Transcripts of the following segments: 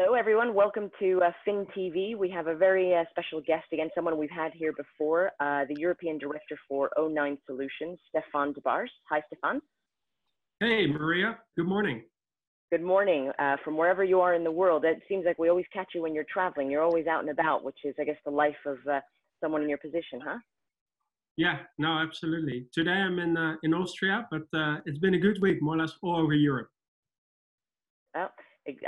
Hello, everyone. Welcome to uh, Fin TV. We have a very uh, special guest again, someone we've had here before, uh, the European Director for O9 Solutions, Stephan de Barse. Hi, Stephan. Hey, Maria. Good morning. Good morning. Uh, from wherever you are in the world, it seems like we always catch you when you're traveling. You're always out and about, which is, I guess, the life of uh, someone in your position, huh? Yeah, no, absolutely. Today I'm in uh, in Austria, but it's been a good week, more or less all over Europe. Well,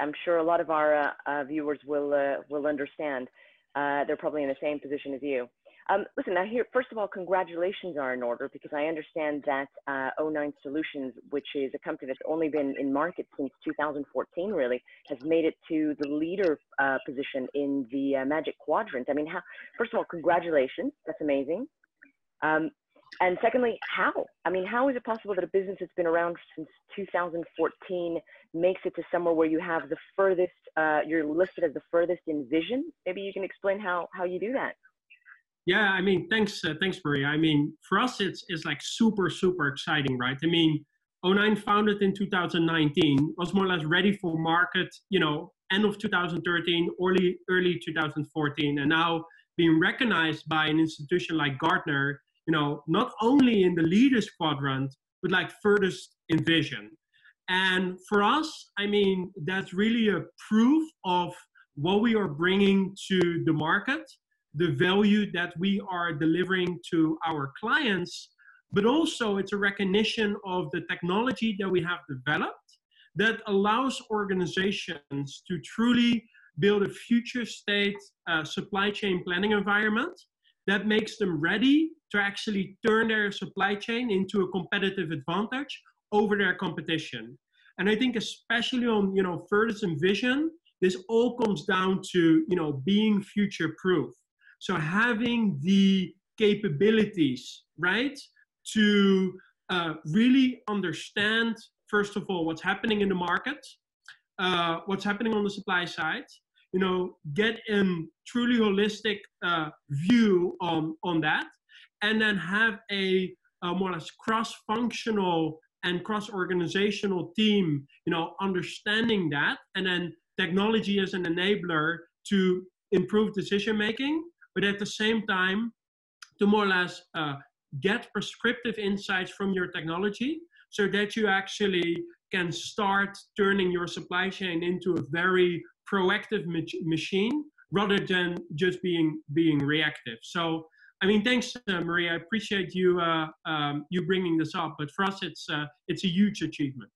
I'm sure a lot of our uh, uh, viewers will uh, will understand. Uh, they're probably in the same position as you. Um, listen, now here, first of all, congratulations are in order because I understand that uh, O9 Solutions, which is a company that's only been in market since 2014, really, has made it to the leader uh, position in the Magic Quadrant. I mean, how, first of all, congratulations. That's amazing. Um, and secondly, how? I mean, how is it possible that a business that's been around since 2014 makes it to somewhere where you have the furthest, uh, you're listed as the furthest in vision? Maybe you can explain how, how you do that. Yeah, I mean, thanks, uh, thanks, Maria. I mean, for us, it's, it's like super, super exciting, right? I mean, O9 founded in 2019, was more or less ready for market, you know, end of 2013, early, early 2014, and now being recognized by an institution like Gartner you know, not only in the leaders quadrant, but like furthest in vision. And for us, I mean, that's really a proof of what we are bringing to the market, the value that we are delivering to our clients, but also it's a recognition of the technology that we have developed that allows organizations to truly build a future state uh, supply chain planning environment that makes them ready to actually turn their supply chain into a competitive advantage over their competition. And I think especially on you know furthest vision, this all comes down to you know being future proof. So having the capabilities, right, to uh, really understand first of all what's happening in the market, uh, what's happening on the supply side, you know, get a truly holistic uh, view on on that, and then have a, a more or less cross-functional and cross-organizational team, you know, understanding that, and then technology as an enabler to improve decision making, but at the same time, to more or less uh, get prescriptive insights from your technology so that you actually can start turning your supply chain into a very proactive ma- machine rather than just being being reactive. So I mean, thanks, uh, Maria. I appreciate you uh, um, you bringing this up. But for us, it's uh, it's a huge achievement.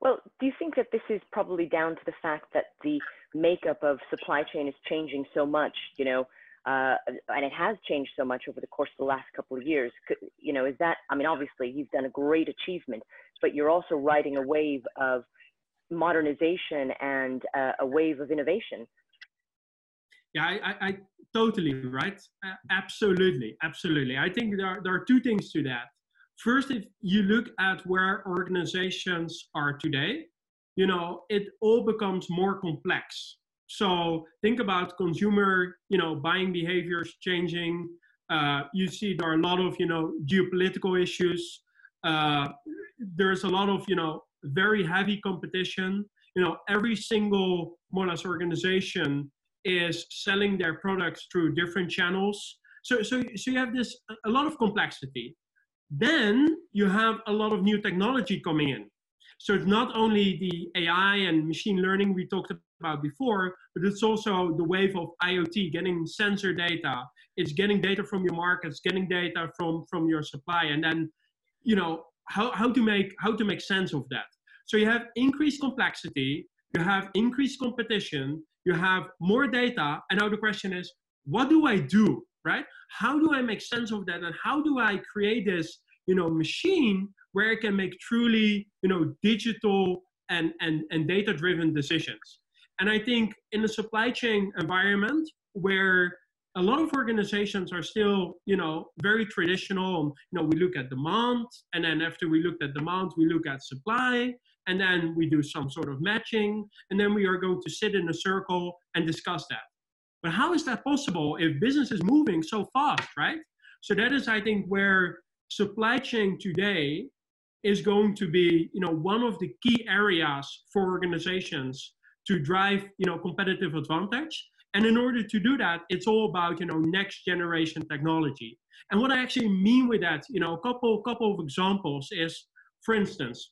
Well, do you think that this is probably down to the fact that the makeup of supply chain is changing so much? You know, uh, and it has changed so much over the course of the last couple of years. You know, is that? I mean, obviously, you've done a great achievement, but you're also riding a wave of modernization and uh, a wave of innovation. Yeah, I, I, I totally right. Uh, absolutely, absolutely. I think there are, there are two things to that. First, if you look at where organizations are today, you know, it all becomes more complex. So think about consumer, you know, buying behaviors changing. Uh, you see there are a lot of, you know, geopolitical issues. Uh, there's a lot of, you know, very heavy competition. You know, every single less organization is selling their products through different channels. So, so, so you have this a lot of complexity. Then you have a lot of new technology coming in. So it's not only the AI and machine learning we talked about before, but it's also the wave of IoT, getting sensor data. It's getting data from your markets, getting data from from your supply, and then, you know, how, how to make how to make sense of that. So you have increased complexity, you have increased competition, you have more data, and now the question is, what do I do, right? How do I make sense of that, and how do I create this, you know, machine where I can make truly, you know, digital and and and data-driven decisions? And I think in the supply chain environment where a lot of organizations are still, you know, very traditional. You know, we look at demand, and then after we looked at demand, we look at supply, and then we do some sort of matching, and then we are going to sit in a circle and discuss that. But how is that possible if business is moving so fast, right? So that is, I think, where supply chain today is going to be, you know, one of the key areas for organizations to drive, you know, competitive advantage. And in order to do that, it's all about, you know, next generation technology. And what I actually mean with that, you know, a couple, couple of examples is, for instance,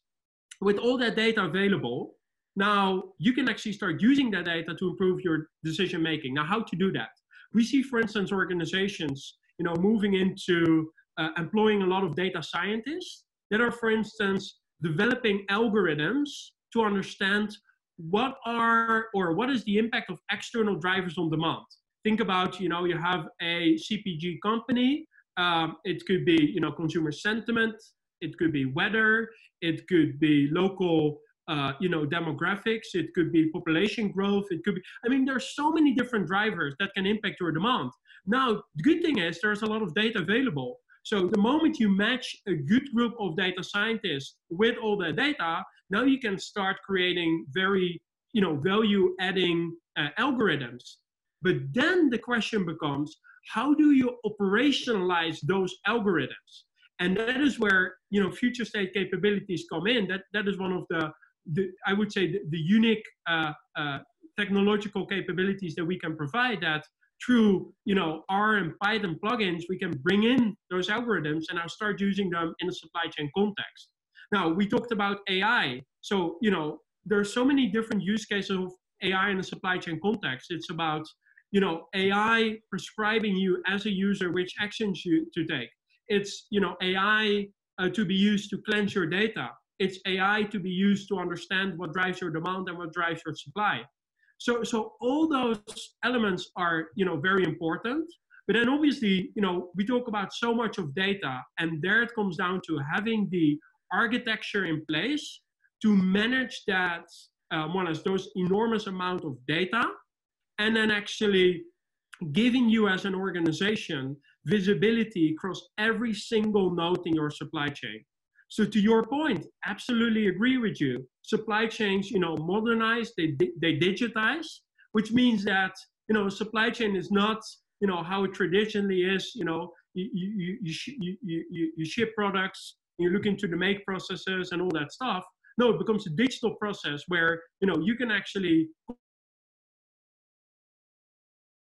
with all that data available, now you can actually start using that data to improve your decision making. Now, how to do that? We see, for instance, organizations, you know, moving into uh, employing a lot of data scientists that are, for instance, developing algorithms to understand what are or what is the impact of external drivers on demand. Think about, you know, you have a CPG company. Um, it could be, you know, consumer sentiment. It could be weather. It could be local, uh, you know, demographics. It could be population growth. It could be. I mean, there's so many different drivers that can impact your demand. Now, the good thing is there's a lot of data available. So the moment you match a good group of data scientists with all the data, now you can start creating very, you know, value-adding uh, algorithms. But then the question becomes, how do you operationalize those algorithms? And that is where, you know, future state capabilities come in. That that is one of the, the I would say, the, the unique uh, uh, technological capabilities that we can provide that through you know R and Python plugins, we can bring in those algorithms and now start using them in a supply chain context. Now we talked about AI, so you know there are so many different use cases of AI in a supply chain context. It's about you know AI prescribing you as a user which actions you to take. It's you know AI uh, to be used to cleanse your data. It's AI to be used to understand what drives your demand and what drives your supply. So, so all those elements are, you know, very important. But then obviously, you know, we talk about so much of data, and there it comes down to having the architecture in place to manage that, uh, more or less, those enormous amount of data, and then actually giving you as an organization visibility across every single node in your supply chain. So to your point, absolutely agree with you. Supply chains, you know, modernize, they, they digitize, which means that, you know, supply chain is not, you know, how it traditionally is, you know, you, you, you, you, you, you ship products, you look into the make processes and all that stuff. No, it becomes a digital process where, you know, you can actually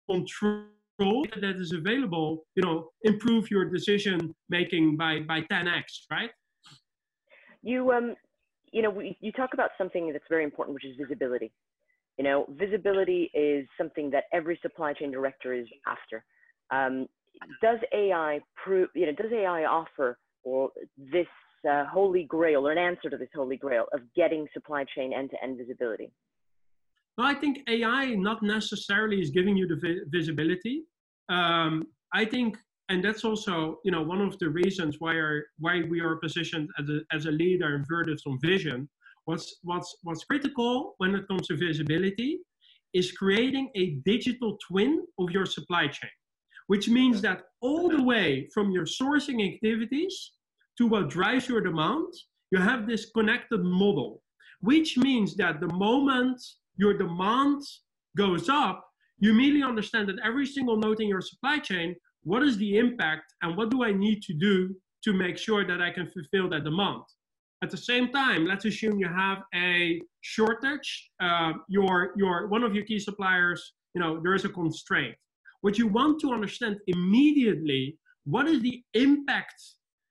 control that is available, you know, improve your decision making by, by 10x, right? You, um, you know, we, you talk about something that's very important, which is visibility. You know, visibility is something that every supply chain director is after. Um, does AI prove, you know, does AI offer or this uh, holy grail or an answer to this holy grail of getting supply chain end-to-end visibility? Well, I think AI not necessarily is giving you the vi visibility. Um, I think and that's also you know one of the reasons why are why we are positioned as a, as a leader in furthest on vision. What's what's what's critical when it comes to visibility is creating a digital twin of your supply chain which means that all the way from your sourcing activities to what drives your demand you have this connected model which means that the moment your demand goes up you immediately understand that every single node in your supply chain what is the impact and what do I need to do to make sure that I can fulfill that demand? At the same time, let's assume you have a shortage. Uh, your, your, one of your key suppliers, you know, there is a constraint. What you want to understand immediately, what is the impact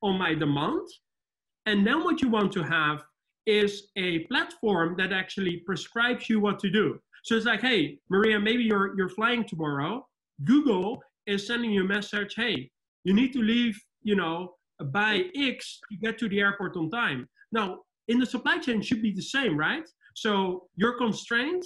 on my demand? And then what you want to have is a platform that actually prescribes you what to do. So it's like, hey, Maria, maybe you're, you're flying tomorrow. Google is sending you a message, hey, you need to leave, you know, by X to get to the airport on time. Now, in the supply chain should be the same, right? So you're constrained.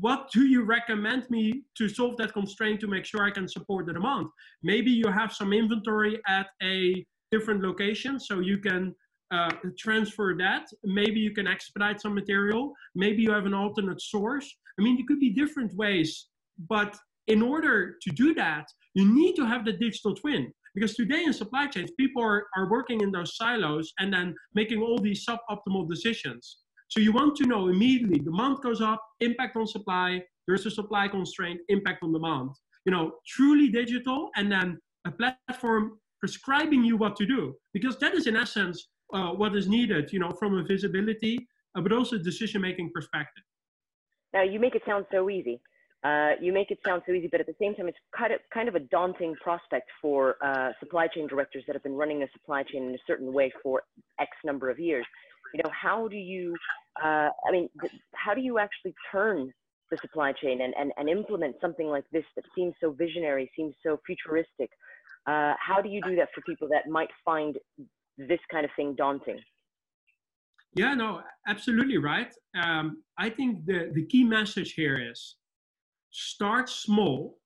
What do you recommend me to solve that constraint to make sure I can support the demand? Maybe you have some inventory at a different location, so you can uh, transfer that. Maybe you can expedite some material. Maybe you have an alternate source. I mean, it could be different ways, but in order to do that, you need to have the digital twin. Because today in supply chains, people are, are working in those silos and then making all these suboptimal decisions. So you want to know immediately demand goes up, impact on supply, there's a supply constraint, impact on demand. You know, truly digital, and then a platform prescribing you what to do. Because that is in essence uh, what is needed, you know, from a visibility, uh, but also decision-making perspective. Now you make it sound so easy. Uh, you make it sound so easy, but at the same time, it's kind of kind of a daunting prospect for uh, supply chain directors that have been running a supply chain in a certain way for X number of years. You know, how do you? Uh, I mean, how do you actually turn the supply chain and, and, and implement something like this that seems so visionary, seems so futuristic? Uh, how do you do that for people that might find this kind of thing daunting? Yeah, no, absolutely right. Um, I think the, the key message here is start small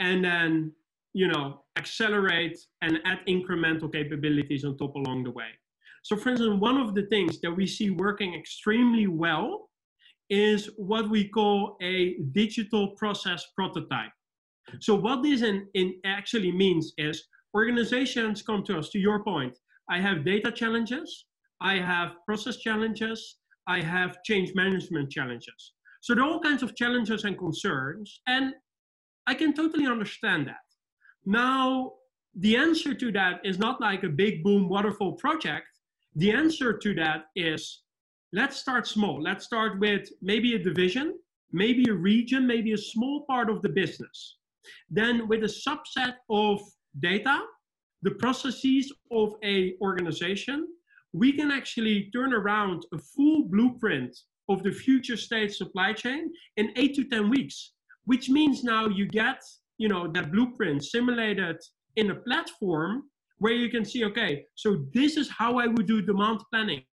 and then, you know, accelerate and add incremental capabilities on top along the way. So, for instance, one of the things that we see working extremely well is what we call a digital process prototype. So, what this in, in actually means is organizations come to us, to your point, I have data challenges, I have process challenges, I have change management challenges. So there are all kinds of challenges and concerns, and I can totally understand that. Now, the answer to that is not like a big boom waterfall project. The answer to that is let's start small. Let's start with maybe a division, maybe a region, maybe a small part of the business. Then with a subset of data, the processes of a organization, we can actually turn around a full blueprint of the future state supply chain in eight to 10 weeks, which means now you get, you know, that blueprint simulated in a platform where you can see, okay, so this is how I would do demand planning.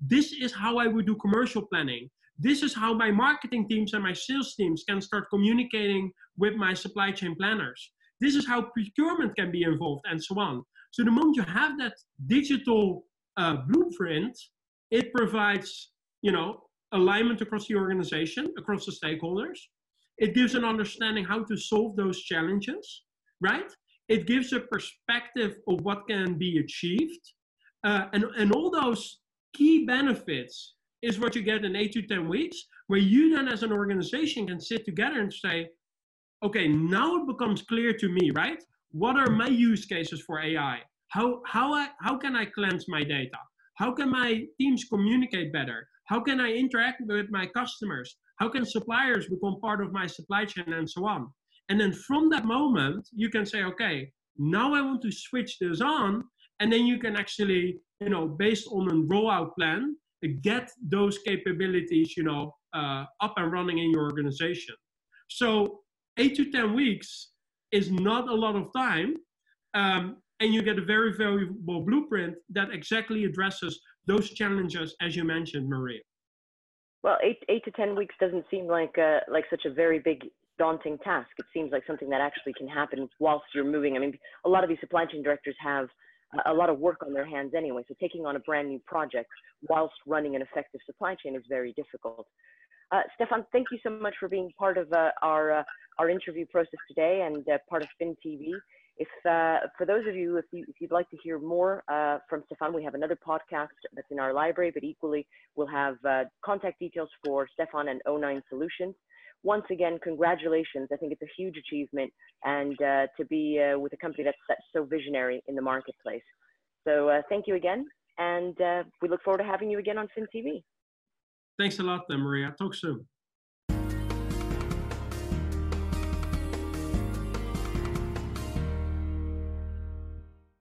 This is how I would do commercial planning. This is how my marketing teams and my sales teams can start communicating with my supply chain planners. This is how procurement can be involved and so on. So the moment you have that digital uh, blueprint, it provides, you know, alignment across the organization, across the stakeholders. It gives an understanding how to solve those challenges, right? It gives a perspective of what can be achieved. Uh, and, and all those key benefits is what you get in eight to 10 weeks, where you then as an organization can sit together and say, okay, now it becomes clear to me, right? What are my use cases for AI? How, how, I, how can I cleanse my data? How can my teams communicate better? How can I interact with my customers? How can suppliers become part of my supply chain and so on? And then from that moment, you can say, okay, now I want to switch this on. And then you can actually, you know, based on a rollout plan, get those capabilities, you know, uh, up and running in your organization. So eight to 10 weeks is not a lot of time. Um, and you get a very valuable blueprint that exactly addresses those challenges as you mentioned, Maria. Well, eight, eight to 10 weeks doesn't seem like, like such a very big daunting task. It seems like something that actually can happen whilst you're moving. I mean, a lot of these supply chain directors have a lot of work on their hands anyway. So taking on a brand new project whilst running an effective supply chain is very difficult. Uh, Stephan, thank you so much for being part of uh, our uh, our interview process today and uh, part of Fin TV. If uh, for those of you, if, you, if you'd like to hear more uh, from Stephan, we have another podcast that's in our library, but equally we'll have contact details for Stephan and O9 Solutions. Once again, congratulations. I think it's a huge achievement and to be with a company that's, that's so visionary in the marketplace. So thank you again, and we look forward to having you again on Fin TV. Thanks a lot, Maria. Talk soon.